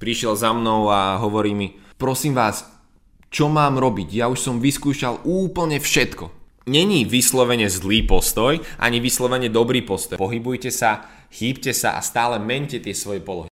prišiel za mnou a hovorí mi, prosím vás, čo mám robiť? Ja už som vyskúšal úplne všetko. Není vyslovene zlý postoj, ani vyslovene dobrý postoj. Pohybujte sa, chýbte sa a stále mente tie svoje polohy.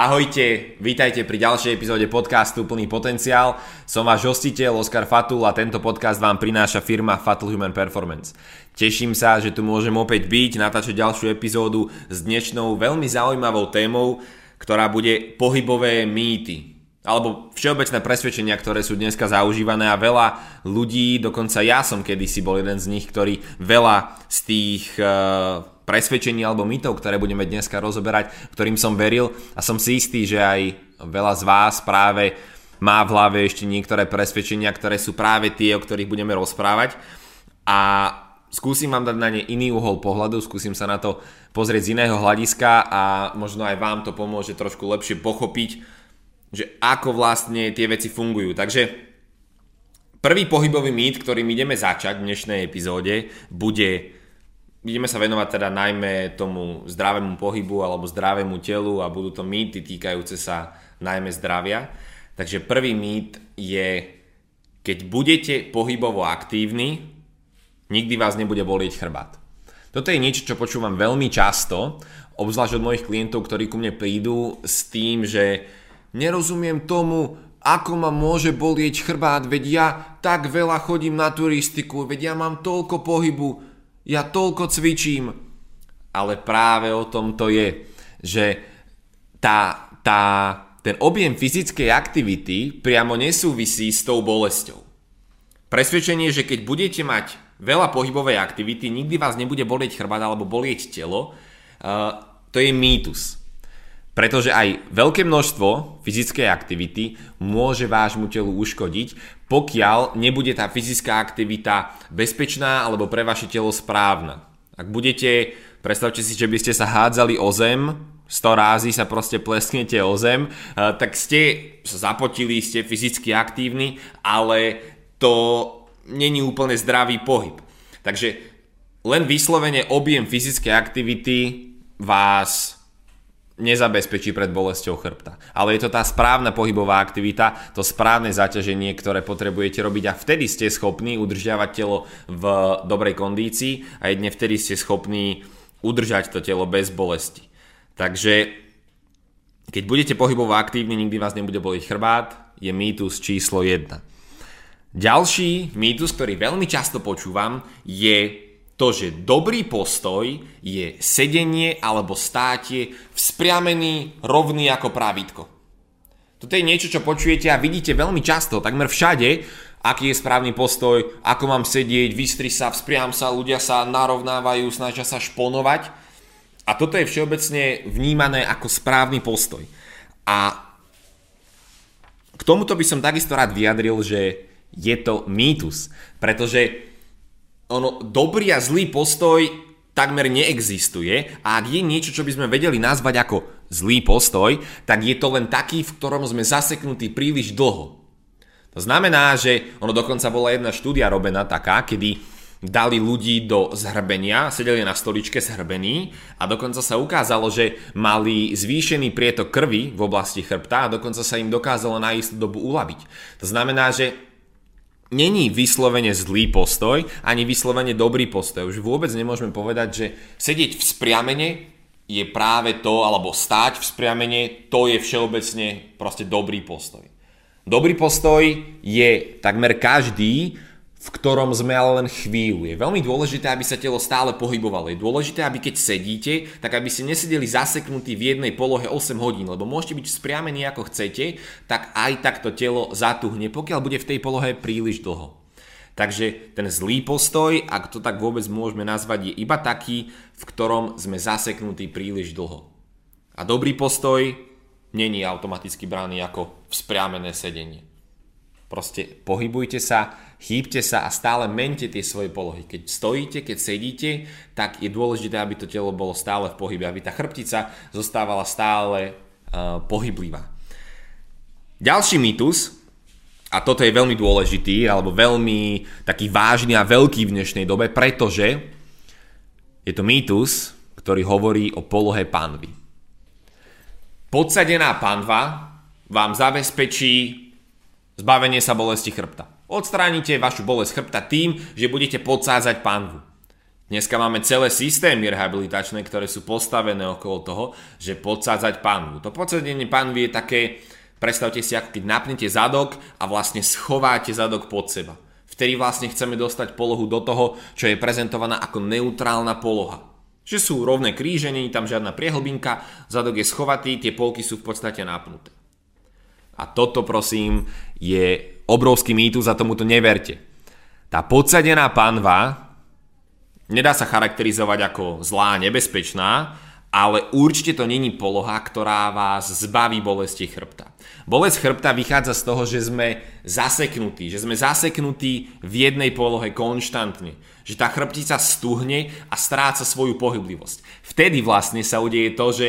Ahojte, vítajte pri ďalšej epizóde podcastu Plný potenciál. Som váš hostiteľ Oskar Fatul a tento podcast vám prináša firma Fatul Human Performance. Teším sa, že tu môžem opäť byť, natáčať ďalšiu epizódu s dnešnou veľmi zaujímavou témou, ktorá bude pohybové mýty alebo všeobecné presvedčenia, ktoré sú dneska zaužívané a veľa ľudí, dokonca ja som kedysi bol jeden z nich, ktorý veľa z tých uh, presvedčení alebo mýtov, ktoré budeme dneska rozoberať, ktorým som veril a som si istý, že aj veľa z vás práve má v hlave ešte niektoré presvedčenia, ktoré sú práve tie, o ktorých budeme rozprávať. A skúsim vám dať na ne iný uhol pohľadu, skúsim sa na to pozrieť z iného hľadiska a možno aj vám to pomôže trošku lepšie pochopiť, že ako vlastne tie veci fungujú. Takže prvý pohybový mýt, ktorým ideme začať v dnešnej epizóde, bude Ideme sa venovať teda najmä tomu zdravému pohybu alebo zdravému telu a budú to mýty týkajúce sa najmä zdravia. Takže prvý mýt je, keď budete pohybovo aktívni, nikdy vás nebude bolieť chrbát. Toto je niečo, čo počúvam veľmi často, obzvlášť od mojich klientov, ktorí ku mne prídu s tým, že nerozumiem tomu, ako ma môže bolieť chrbát, veď ja tak veľa chodím na turistiku, veď ja mám toľko pohybu, ja toľko cvičím. Ale práve o tom to je, že tá, tá, ten objem fyzickej aktivity priamo nesúvisí s tou bolesťou. Presvedčenie, že keď budete mať veľa pohybovej aktivity, nikdy vás nebude bolieť chrbát alebo bolieť telo, uh, to je mýtus. Pretože aj veľké množstvo fyzickej aktivity môže vášmu telu uškodiť, pokiaľ nebude tá fyzická aktivita bezpečná alebo pre vaše telo správna. Ak budete, predstavte si, že by ste sa hádzali o zem, 100 rázy sa proste plesknete o zem, eh, tak ste sa zapotili, ste fyzicky aktívni, ale to není úplne zdravý pohyb. Takže len vyslovene objem fyzickej aktivity vás nezabezpečí pred bolesťou chrbta. Ale je to tá správna pohybová aktivita, to správne zaťaženie, ktoré potrebujete robiť a vtedy ste schopní udržiavať telo v dobrej kondícii a jedne vtedy ste schopní udržať to telo bez bolesti. Takže keď budete pohybovo aktívni, nikdy vás nebude boliť chrbát, je mýtus číslo 1. Ďalší mýtus, ktorý veľmi často počúvam, je to, že dobrý postoj je sedenie alebo státie vzpriamený rovný ako pravítko. Toto je niečo, čo počujete a vidíte veľmi často, takmer všade, aký je správny postoj, ako mám sedieť, vystri sa, vzpriam sa, ľudia sa narovnávajú, snažia sa šponovať. A toto je všeobecne vnímané ako správny postoj. A k tomuto by som takisto rád vyjadril, že je to mýtus, pretože ono, dobrý a zlý postoj takmer neexistuje a ak je niečo, čo by sme vedeli nazvať ako zlý postoj, tak je to len taký, v ktorom sme zaseknutí príliš dlho. To znamená, že ono dokonca bola jedna štúdia robená taká, kedy dali ľudí do zhrbenia, sedeli na stoličke zhrbení a dokonca sa ukázalo, že mali zvýšený prietok krvi v oblasti chrbta a dokonca sa im dokázalo na istú dobu uľaviť. To znamená, že není vyslovene zlý postoj, ani vyslovene dobrý postoj. Už vôbec nemôžeme povedať, že sedieť v spriamene je práve to, alebo stáť v spriamene, to je všeobecne proste dobrý postoj. Dobrý postoj je takmer každý, v ktorom sme ale len chvíľu. Je veľmi dôležité, aby sa telo stále pohybovalo. Je dôležité, aby keď sedíte, tak aby ste nesedeli zaseknutí v jednej polohe 8 hodín, lebo môžete byť spriamení ako chcete, tak aj takto telo zatuhne, pokiaľ bude v tej polohe príliš dlho. Takže ten zlý postoj, ak to tak vôbec môžeme nazvať, je iba taký, v ktorom sme zaseknutí príliš dlho. A dobrý postoj není automaticky braný ako vzpriamené sedenie. Proste pohybujte sa, chýbte sa a stále mente tie svoje polohy. Keď stojíte, keď sedíte, tak je dôležité, aby to telo bolo stále v pohybe, aby tá chrbtica zostávala stále uh, pohyblivá. Ďalší mýtus, a toto je veľmi dôležitý, alebo veľmi taký vážny a veľký v dnešnej dobe, pretože je to mýtus, ktorý hovorí o polohe panvy. Podsadená panva vám zabezpečí zbavenie sa bolesti chrbta. Odstránite vašu bolesť chrbta tým, že budete podsádzať panvu. Dneska máme celé systémy rehabilitačné, ktoré sú postavené okolo toho, že podsádzať panvu. To podsadenie panvy je také, Predstavte si, ako keď napnete zadok a vlastne schováte zadok pod seba. Vtedy vlastne chceme dostať polohu do toho, čo je prezentovaná ako neutrálna poloha. Že sú rovné kríže, není tam žiadna priehlbinka, zadok je schovatý, tie polky sú v podstate napnuté. A toto prosím je obrovský mýtus a tomuto neverte. Tá podsadená panva nedá sa charakterizovať ako zlá, nebezpečná, ale určite to není poloha, ktorá vás zbaví bolesti chrbta. Bolesť chrbta vychádza z toho, že sme zaseknutí, že sme zaseknutí v jednej polohe konštantne, že tá chrbtica stuhne a stráca svoju pohyblivosť. Vtedy vlastne sa udeje to, že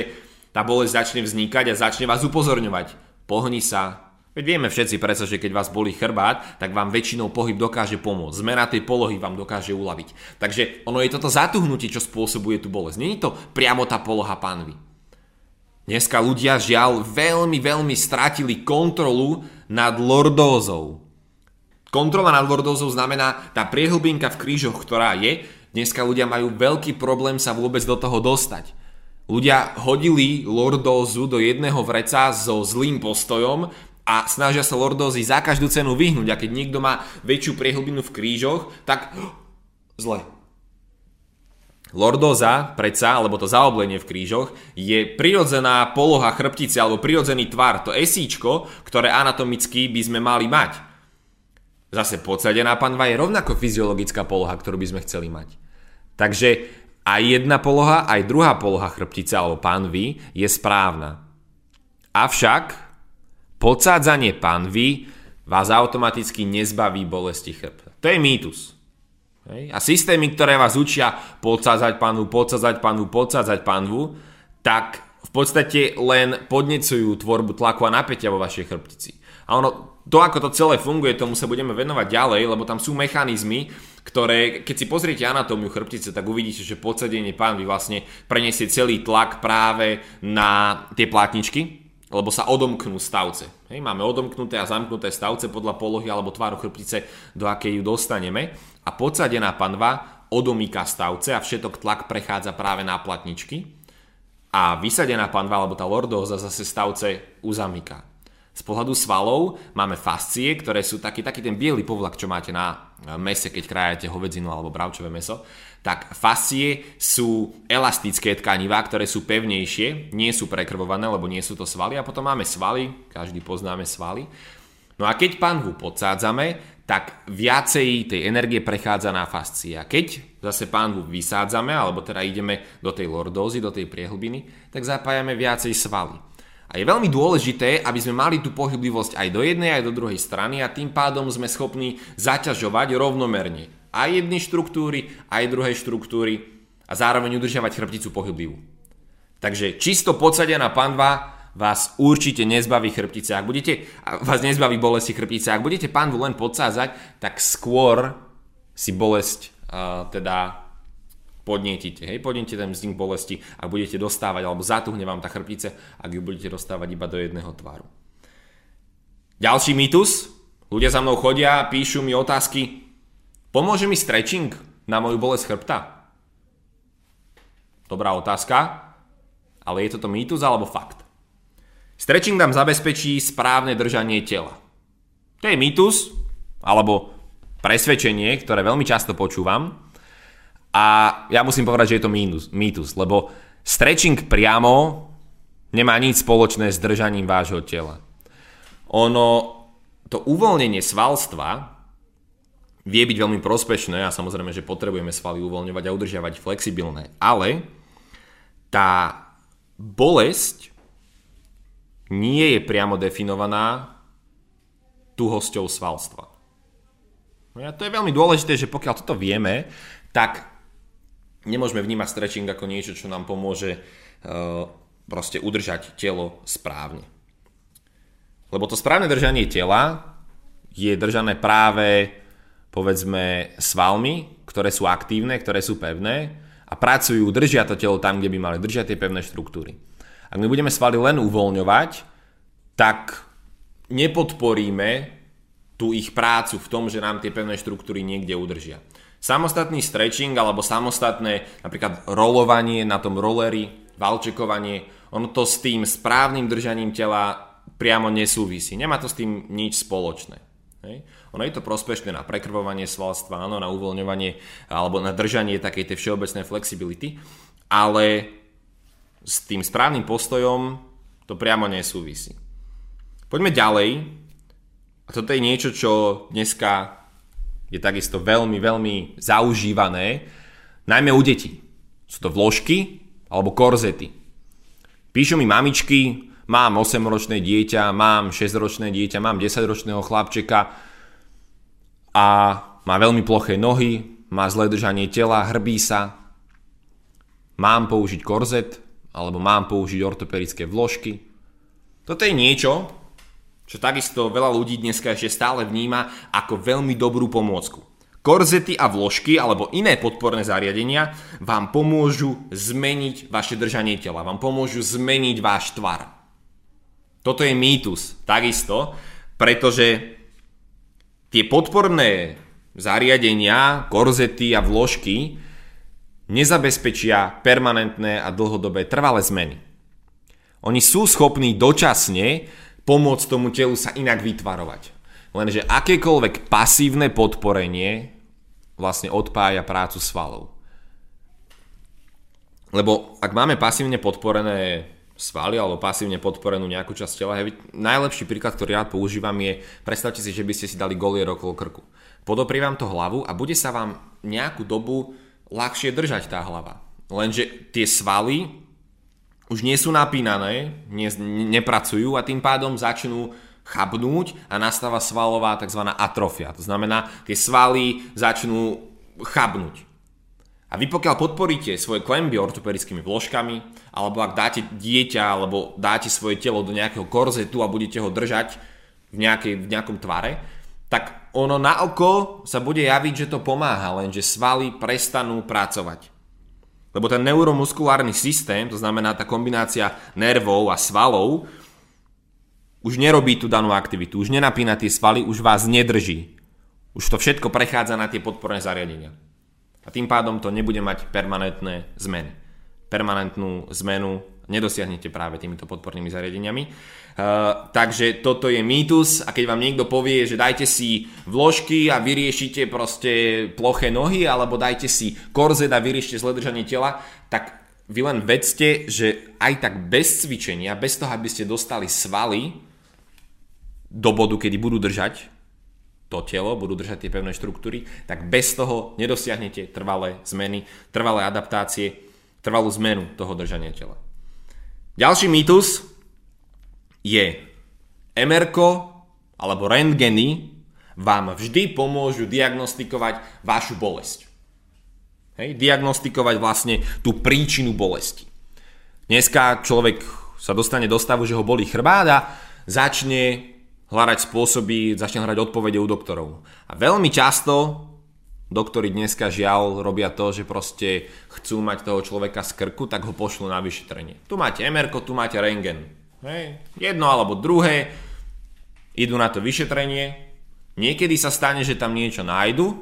tá bolesť začne vznikať a začne vás upozorňovať. Pohni sa, Veď vieme všetci predsa, že keď vás boli chrbát, tak vám väčšinou pohyb dokáže pomôcť. Zmena tej polohy vám dokáže uľaviť. Takže ono je toto zatuhnutie, čo spôsobuje tú bolesť. Není to priamo tá poloha pánvy. Dneska ľudia žiaľ veľmi, veľmi stratili kontrolu nad lordózou. Kontrola nad lordózou znamená tá priehlbinka v krížoch, ktorá je. Dneska ľudia majú veľký problém sa vôbec do toho dostať. Ľudia hodili lordózu do jedného vreca so zlým postojom a snažia sa lordózy za každú cenu vyhnúť. A keď niekto má väčšiu priehlbinu v krížoch, tak zle. Lordóza, predsa, alebo to zaoblenie v krížoch, je prirodzená poloha chrbtice alebo prirodzený tvar, to esíčko, ktoré anatomicky by sme mali mať. Zase podsadená panva je rovnako fyziologická poloha, ktorú by sme chceli mať. Takže aj jedna poloha, aj druhá poloha chrbtice alebo panvy je správna. Avšak podsádzanie panvy vás automaticky nezbaví bolesti chrbta. To je mýtus. A systémy, ktoré vás učia podsádzať panvu, podsádzať panvu, podsádzať panvu, tak v podstate len podnecujú tvorbu tlaku a napätia vo vašej chrbtici. A ono, to ako to celé funguje, tomu sa budeme venovať ďalej, lebo tam sú mechanizmy, ktoré, keď si pozriete anatómiu chrbtice, tak uvidíte, že podsadenie pánvy vlastne preniesie celý tlak práve na tie plátničky, lebo sa odomknú stavce. Hej, máme odomknuté a zamknuté stavce podľa polohy alebo tváru chrbtice, do akej ju dostaneme. A podsadená panva odomýka stavce a všetok tlak prechádza práve na platničky. A vysadená panva alebo tá lordóza zase stavce uzamyká. Z pohľadu svalov máme fascie, ktoré sú taký, taký ten biely povlak, čo máte na mese, keď krájate hovedzinu alebo bravčové meso tak fascie sú elastické tkanivá, ktoré sú pevnejšie, nie sú prekrvované, lebo nie sú to svaly. A potom máme svaly, každý poznáme svaly. No a keď panvu podsádzame, tak viacej tej energie prechádza na fascie. A keď zase panvu vysádzame, alebo teda ideme do tej lordózy, do tej priehlbiny, tak zapájame viacej svaly. A je veľmi dôležité, aby sme mali tú pohyblivosť aj do jednej, aj do druhej strany a tým pádom sme schopní zaťažovať rovnomerne aj jednej štruktúry, aj druhej štruktúry a zároveň udržiavať chrbticu pohyblivú. Takže čisto podsadená panva vás určite nezbaví chrbtice. Ak budete, vás nezbaví bolesti chrbtice. Ak budete panvu len podsázať, tak skôr si bolesť uh, teda podnietite. Hej, podniete ten vznik bolesti, ak budete dostávať, alebo zatuhne vám tá chrbtice, ak ju budete dostávať iba do jedného tvaru. Ďalší mýtus. Ľudia za mnou chodia, píšu mi otázky, Pomôže mi stretching na moju bolesť chrbta? Dobrá otázka, ale je toto mýtus alebo fakt? Stretching nám zabezpečí správne držanie tela. To je mýtus, alebo presvedčenie, ktoré veľmi často počúvam. A ja musím povedať, že je to mýtus, mýtus lebo stretching priamo nemá nič spoločné s držaním vášho tela. Ono, to uvoľnenie svalstva vie byť veľmi prospešné a samozrejme, že potrebujeme svaly uvoľňovať a udržiavať flexibilné. Ale tá bolesť nie je priamo definovaná tuhosťou svalstva. No a to je veľmi dôležité, že pokiaľ toto vieme, tak nemôžeme vnímať stretching ako niečo, čo nám pomôže uh, proste udržať telo správne. Lebo to správne držanie tela je držané práve povedzme svalmi, ktoré sú aktívne, ktoré sú pevné a pracujú, držia to telo tam, kde by mali, držia tie pevné štruktúry. Ak my budeme svaly len uvoľňovať, tak nepodporíme tú ich prácu v tom, že nám tie pevné štruktúry niekde udržia. Samostatný stretching alebo samostatné napríklad rolovanie na tom rolleri, valčekovanie, ono to s tým správnym držaním tela priamo nesúvisí. Nemá to s tým nič spoločné. Hej. Ono je to prospešné na prekrvovanie svalstva, áno, na uvoľňovanie alebo na držanie takej tej všeobecnej flexibility, ale s tým správnym postojom to priamo nesúvisí. Poďme ďalej. A toto je niečo, čo dneska je takisto veľmi, veľmi zaužívané, najmä u detí. Sú to vložky alebo korzety. Píšu mi mamičky, mám 8-ročné dieťa, mám 6-ročné dieťa, mám 10-ročného chlapčeka a má veľmi ploché nohy, má zlé držanie tela, hrbí sa. Mám použiť korzet alebo mám použiť ortopedické vložky. Toto je niečo, čo takisto veľa ľudí dneska ešte stále vníma ako veľmi dobrú pomôcku. Korzety a vložky alebo iné podporné zariadenia vám pomôžu zmeniť vaše držanie tela, vám pomôžu zmeniť váš tvar. Toto je mýtus, takisto, pretože tie podporné zariadenia, korzety a vložky nezabezpečia permanentné a dlhodobé trvalé zmeny. Oni sú schopní dočasne pomôcť tomu telu sa inak vytvarovať. Lenže akékoľvek pasívne podporenie vlastne odpája prácu svalov. Lebo ak máme pasívne podporené svaly alebo pasívne podporenú nejakú časť tela. Hej, najlepší príklad, ktorý ja používam je, predstavte si, že by ste si dali golier okolo krku. Podoprie vám to hlavu a bude sa vám nejakú dobu ľahšie držať tá hlava. Lenže tie svaly už nie sú napínané, ne, nepracujú a tým pádom začnú chabnúť a nastáva svalová tzv. atrofia. To znamená, tie svaly začnú chabnúť. A vy pokiaľ podporíte svoje klemby ortopedickými vložkami, alebo ak dáte dieťa, alebo dáte svoje telo do nejakého korzetu a budete ho držať v, nejakej, v nejakom tvare, tak ono na oko sa bude javiť, že to pomáha, lenže svaly prestanú pracovať. Lebo ten neuromuskulárny systém, to znamená tá kombinácia nervov a svalov, už nerobí tú danú aktivitu, už nenapína tie svaly, už vás nedrží. Už to všetko prechádza na tie podporné zariadenia. A tým pádom to nebude mať permanentné zmeny. Permanentnú zmenu nedosiahnete práve týmito podpornými zariadeniami. Uh, takže toto je mýtus a keď vám niekto povie, že dajte si vložky a vyriešite proste ploché nohy alebo dajte si korzet a vyriešte zle držanie tela, tak vy len vedzte, že aj tak bez cvičenia, bez toho, aby ste dostali svaly do bodu, kedy budú držať, to telo, budú držať tie pevné štruktúry, tak bez toho nedosiahnete trvalé zmeny, trvalé adaptácie, trvalú zmenu toho držania tela. Ďalší mýtus je MR alebo rentgeny vám vždy pomôžu diagnostikovať vašu bolesť. Hej, diagnostikovať vlastne tú príčinu bolesti. Dneska človek sa dostane do stavu, že ho bolí chrbát a začne hľadať spôsoby, začne hľadať odpovede u doktorov. A veľmi často doktori dneska žiaľ robia to, že proste chcú mať toho človeka z krku, tak ho pošlú na vyšetrenie. Tu máte MR, tu máte rengen. Hej. Jedno alebo druhé, idú na to vyšetrenie, niekedy sa stane, že tam niečo nájdu,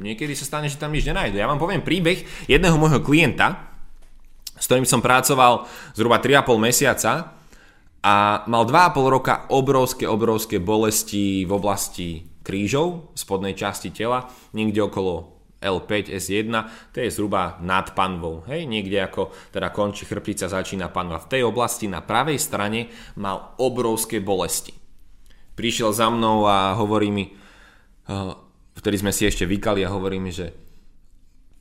niekedy sa stane, že tam nič nenájdu. Ja vám poviem príbeh jedného môjho klienta, s ktorým som pracoval zhruba 3,5 mesiaca a mal 2,5 roka obrovské, obrovské bolesti v oblasti krížov, spodnej časti tela, niekde okolo L5, S1, to je zhruba nad panvou, hej, niekde ako teda končí chrbtica, začína panva. V tej oblasti na pravej strane mal obrovské bolesti. Prišiel za mnou a hovorí mi, eh, vtedy sme si ešte vykali a hovorí mi, že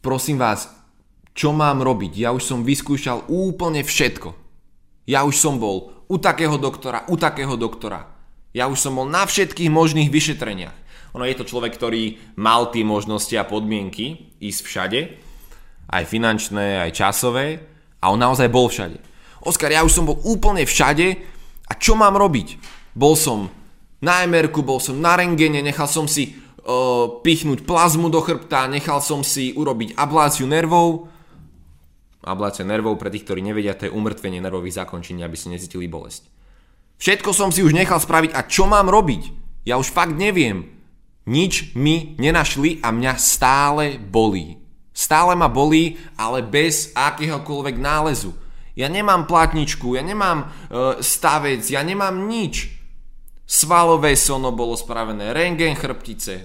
prosím vás, čo mám robiť? Ja už som vyskúšal úplne všetko. Ja už som bol u takého doktora, u takého doktora. Ja už som bol na všetkých možných vyšetreniach. Ono je to človek, ktorý mal tie možnosti a podmienky ísť všade, aj finančné, aj časové, a on naozaj bol všade. Oskar, ja už som bol úplne všade a čo mám robiť? Bol som na mr bol som na rengene, nechal som si uh, pichnúť plazmu do chrbta, nechal som si urobiť abláciu nervov. Ablácia nervov, pre tých, ktorí nevedia, to je umrtvenie nervových zakončení, aby si nezitili bolesť. Všetko som si už nechal spraviť a čo mám robiť? Ja už fakt neviem. Nič mi nenašli a mňa stále bolí. Stále ma bolí, ale bez akéhokoľvek nálezu. Ja nemám platničku, ja nemám e, stavec, ja nemám nič. Svalové sono bolo spravené, rengen chrbtice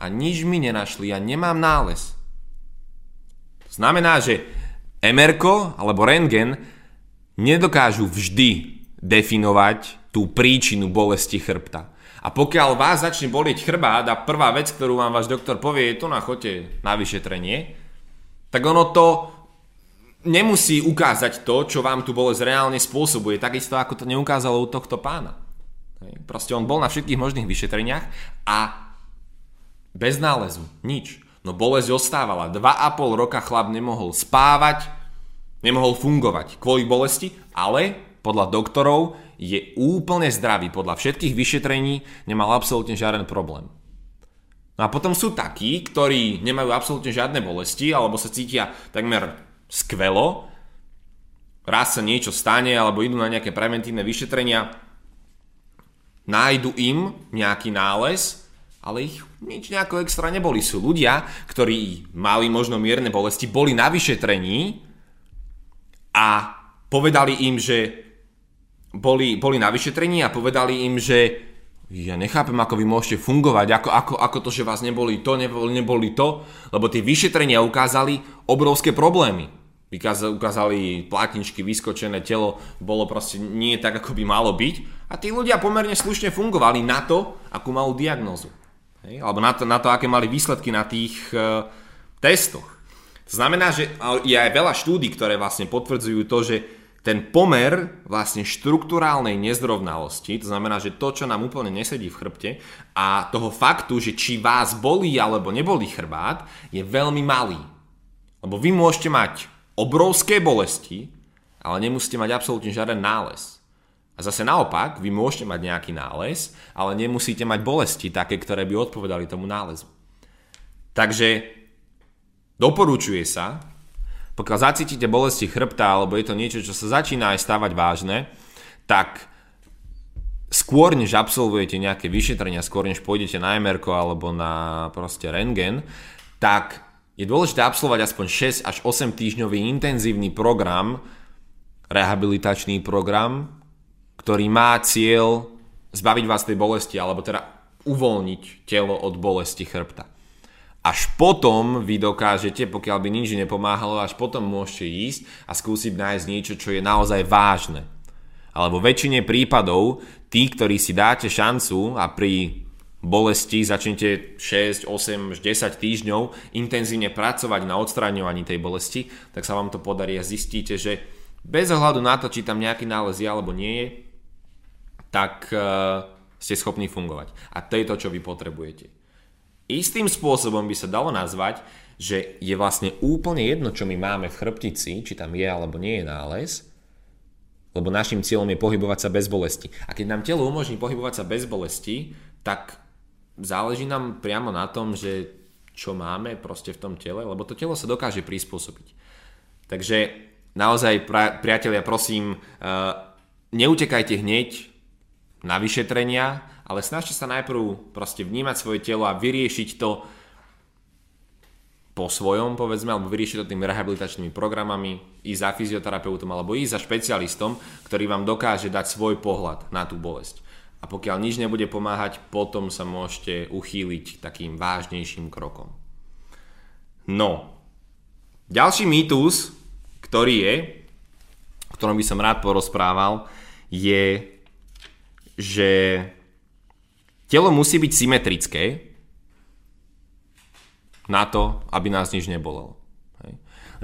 a nič mi nenašli, ja nemám nález. Znamená, že MR alebo rengen nedokážu vždy definovať tú príčinu bolesti chrbta. A pokiaľ vás začne bolieť chrbát a prvá vec, ktorú vám váš doktor povie, je to na chote na vyšetrenie, tak ono to nemusí ukázať to, čo vám tu bolesť reálne spôsobuje, takisto ako to neukázalo u tohto pána. Proste on bol na všetkých možných vyšetreniach a bez nálezu, nič. No bolesť ostávala. Dva a pol roka chlap nemohol spávať, nemohol fungovať kvôli bolesti, ale podľa doktorov je úplne zdravý podľa všetkých vyšetrení, nemal absolútne žiaden problém. No a potom sú takí, ktorí nemajú absolútne žiadne bolesti alebo sa cítia takmer skvelo, raz sa niečo stane alebo idú na nejaké preventívne vyšetrenia, nájdu im nejaký nález, ale ich nič nejako extra neboli. Sú ľudia, ktorí mali možno mierne bolesti, boli na vyšetrení a povedali im, že boli, boli na vyšetrení a povedali im, že ja nechápem, ako vy môžete fungovať, ako, ako, ako to, že vás neboli to, neboli, neboli to, lebo tie vyšetrenia ukázali obrovské problémy. Ukázali platničky, vyskočené telo, bolo proste nie tak, ako by malo byť. A tí ľudia pomerne slušne fungovali na to, akú malú diagnózu. Hej? Alebo na to, na to, aké mali výsledky na tých uh, testoch. To znamená, že je aj veľa štúdí, ktoré vlastne potvrdzujú to, že ten pomer vlastne štruktúrálnej nezrovnalosti, to znamená, že to, čo nám úplne nesedí v chrbte a toho faktu, že či vás bolí alebo nebolí chrbát, je veľmi malý. Lebo vy môžete mať obrovské bolesti, ale nemusíte mať absolútne žiaden nález. A zase naopak, vy môžete mať nejaký nález, ale nemusíte mať bolesti také, ktoré by odpovedali tomu nálezu. Takže doporučuje sa, pokiaľ zacítite bolesti chrbta, alebo je to niečo, čo sa začína aj stávať vážne, tak skôr než absolvujete nejaké vyšetrenia, skôr než pôjdete na MR alebo na proste rengen, tak je dôležité absolvovať aspoň 6 až 8 týždňový intenzívny program, rehabilitačný program, ktorý má cieľ zbaviť vás tej bolesti, alebo teda uvoľniť telo od bolesti chrbta až potom vy dokážete, pokiaľ by nič nepomáhalo, až potom môžete ísť a skúsiť nájsť niečo, čo je naozaj vážne. Ale vo väčšine prípadov, tí, ktorí si dáte šancu a pri bolesti začnete 6, 8, 10 týždňov intenzívne pracovať na odstraňovaní tej bolesti, tak sa vám to podarí a zistíte, že bez ohľadu na to, či tam nejaký nález je alebo nie je, tak uh, ste schopní fungovať. A to je to, čo vy potrebujete. Istým spôsobom by sa dalo nazvať, že je vlastne úplne jedno, čo my máme v chrbtici, či tam je alebo nie je nález, lebo našim cieľom je pohybovať sa bez bolesti. A keď nám telo umožní pohybovať sa bez bolesti, tak záleží nám priamo na tom, že čo máme proste v tom tele, lebo to telo sa dokáže prispôsobiť. Takže naozaj, priatelia, prosím, uh, neutekajte hneď na vyšetrenia, ale snažte sa najprv proste vnímať svoje telo a vyriešiť to po svojom, povedzme, alebo vyriešiť to tými rehabilitačnými programami, ísť za fyzioterapeutom alebo ísť za špecialistom, ktorý vám dokáže dať svoj pohľad na tú bolesť. A pokiaľ nič nebude pomáhať, potom sa môžete uchýliť takým vážnejším krokom. No, ďalší mýtus, ktorý je, o ktorom by som rád porozprával, je, že Telo musí byť symetrické na to, aby nás nič nebolelo.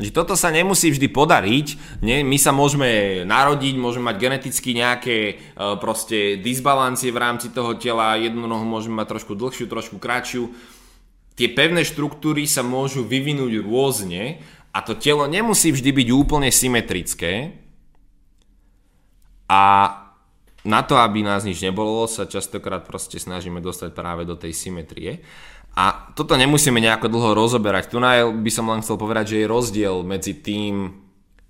Takže toto sa nemusí vždy podariť. Nie? My sa môžeme narodiť, môžeme mať geneticky nejaké e, proste disbalancie v rámci toho tela. Jednu nohu môžeme mať trošku dlhšiu, trošku kratšiu. Tie pevné štruktúry sa môžu vyvinúť rôzne a to telo nemusí vždy byť úplne symetrické. A na to, aby nás nič nebolo, sa častokrát proste snažíme dostať práve do tej symetrie. A toto nemusíme nejako dlho rozoberať. Tu by som len chcel povedať, že je rozdiel medzi tým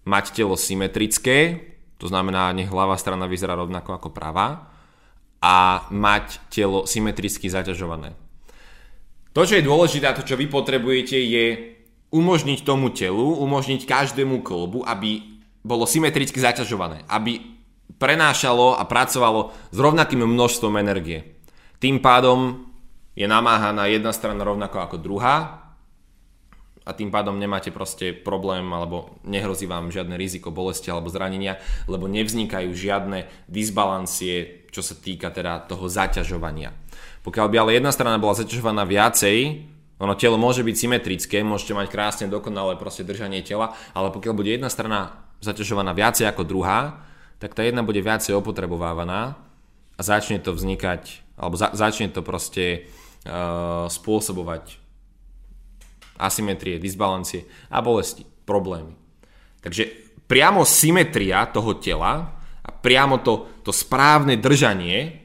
mať telo symetrické, to znamená, nech ľavá strana vyzerá rovnako ako pravá, a mať telo symetricky zaťažované. To, čo je dôležité a to, čo vy potrebujete, je umožniť tomu telu, umožniť každému kolbu, aby bolo symetricky zaťažované, aby prenášalo a pracovalo s rovnakým množstvom energie. Tým pádom je namáhaná jedna strana rovnako ako druhá a tým pádom nemáte proste problém alebo nehrozí vám žiadne riziko bolesti alebo zranenia, lebo nevznikajú žiadne disbalancie, čo sa týka teda toho zaťažovania. Pokiaľ by ale jedna strana bola zaťažovaná viacej, ono telo môže byť symetrické, môžete mať krásne dokonalé proste držanie tela, ale pokiaľ bude jedna strana zaťažovaná viacej ako druhá, tak tá jedna bude viacej opotrebovávaná a začne to vznikať, alebo za, začne to proste uh, spôsobovať asymetrie, disbalancie a bolesti, problémy. Takže priamo symetria toho tela a priamo to, to správne držanie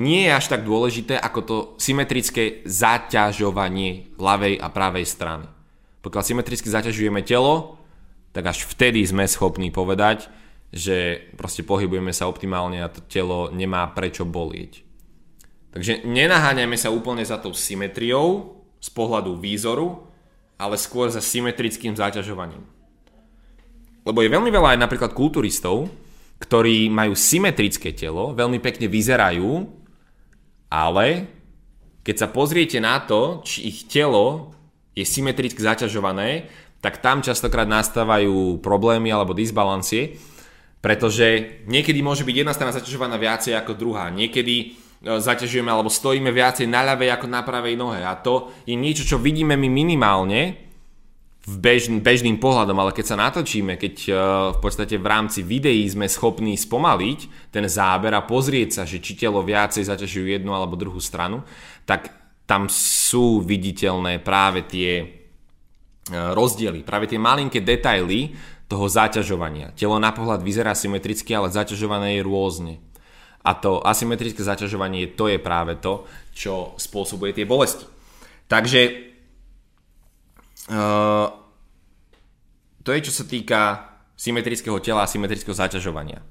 nie je až tak dôležité ako to symetrické zaťažovanie ľavej a pravej strany. Pokiaľ symetricky zaťažujeme telo, tak až vtedy sme schopní povedať, že proste pohybujeme sa optimálne a to telo nemá prečo bolieť. Takže nenaháňajme sa úplne za tou symetriou z pohľadu výzoru, ale skôr za symetrickým zaťažovaním. Lebo je veľmi veľa aj napríklad kulturistov, ktorí majú symetrické telo, veľmi pekne vyzerajú, ale keď sa pozriete na to, či ich telo je symetricky zaťažované, tak tam častokrát nastávajú problémy alebo disbalancie, pretože niekedy môže byť jedna strana zaťažovaná viacej ako druhá. Niekedy e, zaťažujeme alebo stojíme viacej na ľavej ako na pravej nohe. A to je niečo, čo vidíme my minimálne v bežn, bežným pohľadom, ale keď sa natočíme, keď uh, v podstate v rámci videí sme schopní spomaliť ten záber a pozrieť sa, že či telo viacej zaťažujú jednu alebo druhú stranu, tak tam sú viditeľné práve tie uh, rozdiely, práve tie malinké detaily, toho zaťažovania. Telo na pohľad vyzerá symetricky, ale zaťažované je rôzne. A to asymetrické zaťažovanie, to je práve to, čo spôsobuje tie bolesti. Takže uh, to je čo sa týka symetrického tela a symetrického zaťažovania.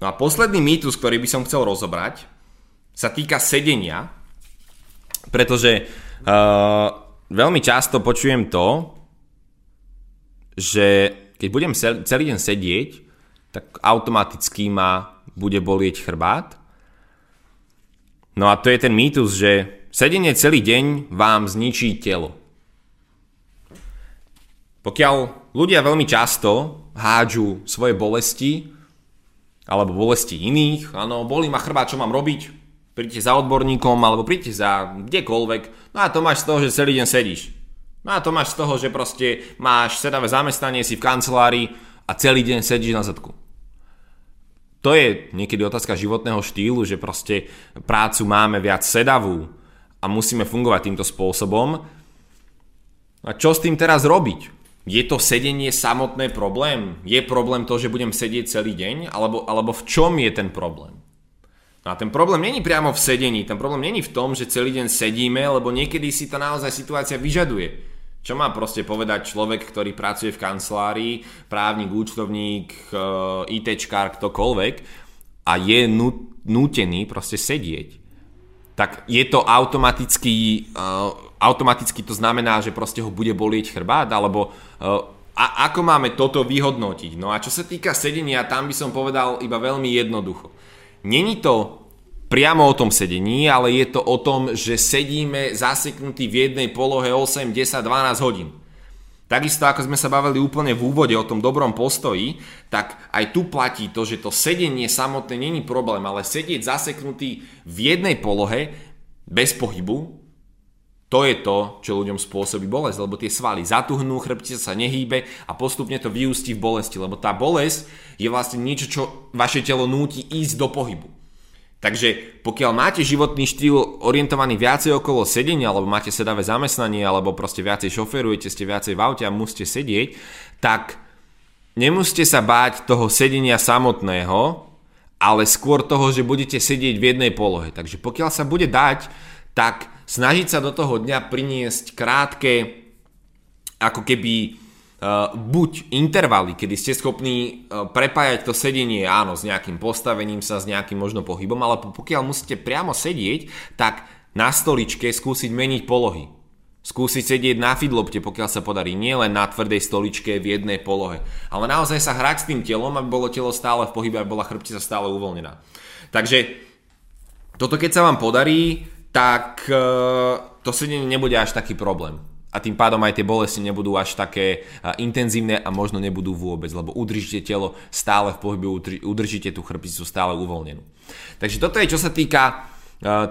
No a posledný mýtus, ktorý by som chcel rozobrať, sa týka sedenia, pretože uh, veľmi často počujem to, že keď budem celý deň sedieť, tak automaticky ma bude bolieť chrbát. No a to je ten mýtus, že sedenie celý deň vám zničí telo. Pokiaľ ľudia veľmi často hádžu svoje bolesti, alebo bolesti iných, áno, bolí ma chrbát, čo mám robiť? Príďte za odborníkom, alebo príďte za kdekoľvek. No a to máš z toho, že celý deň sedíš. No a to máš z toho, že proste máš sedavé zamestnanie, si v kancelárii a celý deň sedíš na zadku. To je niekedy otázka životného štýlu, že proste prácu máme viac sedavú a musíme fungovať týmto spôsobom. A čo s tým teraz robiť? Je to sedenie samotné problém? Je problém to, že budem sedieť celý deň? Alebo, alebo v čom je ten problém? No a ten problém není priamo v sedení, ten problém není v tom, že celý deň sedíme, lebo niekedy si to naozaj situácia vyžaduje. Čo má proste povedať človek, ktorý pracuje v kancelárii, právnik, účtovník, eh, ITčkár, ktokoľvek a je nútený proste sedieť. Tak je to automaticky, uh, automaticky to znamená, že proste ho bude bolieť chrbát, alebo uh, a ako máme toto vyhodnotiť? No a čo sa týka sedenia, tam by som povedal iba veľmi jednoducho. Není to priamo o tom sedení, ale je to o tom, že sedíme zaseknutí v jednej polohe 8, 10, 12 hodín. Takisto ako sme sa bavili úplne v úvode o tom dobrom postoji, tak aj tu platí to, že to sedenie samotné není problém, ale sedieť zaseknutý v jednej polohe bez pohybu, to je to, čo ľuďom spôsobí bolesť, lebo tie svaly zatuhnú, chrbtica sa nehýbe a postupne to vyústi v bolesti, lebo tá bolesť je vlastne niečo, čo vaše telo núti ísť do pohybu. Takže pokiaľ máte životný štýl orientovaný viacej okolo sedenia, alebo máte sedavé zamestnanie, alebo proste viacej šoferujete, ste viacej v aute a musíte sedieť, tak nemusíte sa báť toho sedenia samotného, ale skôr toho, že budete sedieť v jednej polohe. Takže pokiaľ sa bude dať, tak snažiť sa do toho dňa priniesť krátke, ako keby Uh, buď intervaly, kedy ste schopní uh, prepájať to sedenie, áno, s nejakým postavením sa, s nejakým možno pohybom, ale pokiaľ musíte priamo sedieť, tak na stoličke skúsiť meniť polohy. Skúsiť sedieť na fidlopte, pokiaľ sa podarí, nielen na tvrdej stoličke v jednej polohe, ale naozaj sa hrať s tým telom, aby bolo telo stále v pohybe, aby bola chrbtica stále uvoľnená. Takže toto keď sa vám podarí, tak uh, to sedenie nebude až taký problém a tým pádom aj tie bolesti nebudú až také intenzívne a možno nebudú vôbec, lebo udržíte telo stále v pohybe, udržíte tú chrbticu stále uvoľnenú. Takže toto je čo sa týka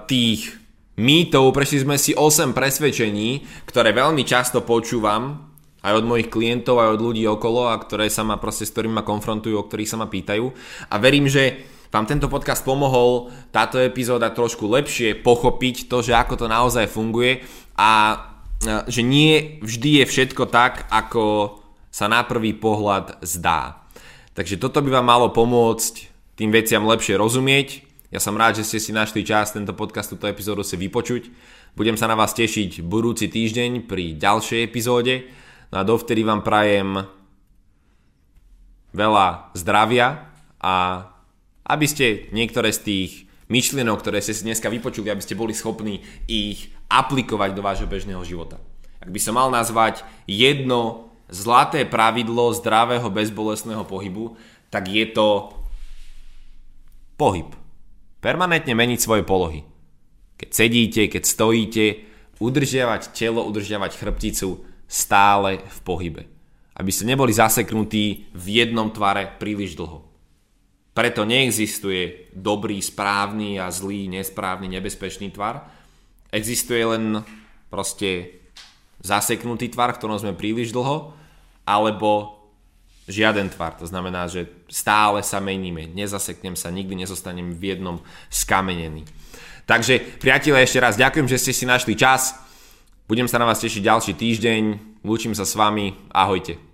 tých mýtov, prešli sme si 8 presvedčení, ktoré veľmi často počúvam aj od mojich klientov, aj od ľudí okolo a ktoré sa ma proste, s ktorými ma konfrontujú, o ktorých sa ma pýtajú. A verím, že vám tento podcast pomohol táto epizóda trošku lepšie pochopiť to, že ako to naozaj funguje. A že nie vždy je všetko tak, ako sa na prvý pohľad zdá. Takže toto by vám malo pomôcť tým veciam lepšie rozumieť. Ja som rád, že ste si našli čas tento podcast, túto epizódu si vypočuť. Budem sa na vás tešiť budúci týždeň pri ďalšej epizóde. No a dovtedy vám prajem veľa zdravia a aby ste niektoré z tých myšlienok, ktoré ste si dneska vypočuli, aby ste boli schopní ich aplikovať do vášho bežného života. Ak by som mal nazvať jedno zlaté pravidlo zdravého bezbolestného pohybu, tak je to pohyb. Permanentne meniť svoje polohy. Keď sedíte, keď stojíte, udržiavať telo, udržiavať chrbticu stále v pohybe. Aby ste neboli zaseknutí v jednom tvare príliš dlho. Preto neexistuje dobrý, správny a zlý, nesprávny, nebezpečný tvar. Existuje len proste zaseknutý tvar, v ktorom sme príliš dlho, alebo žiaden tvar. To znamená, že stále sa meníme, nezaseknem sa, nikdy nezostanem v jednom skamenený. Takže priatelia, ešte raz ďakujem, že ste si našli čas. Budem sa na vás tešiť ďalší týždeň. Lúčim sa s vami. Ahojte.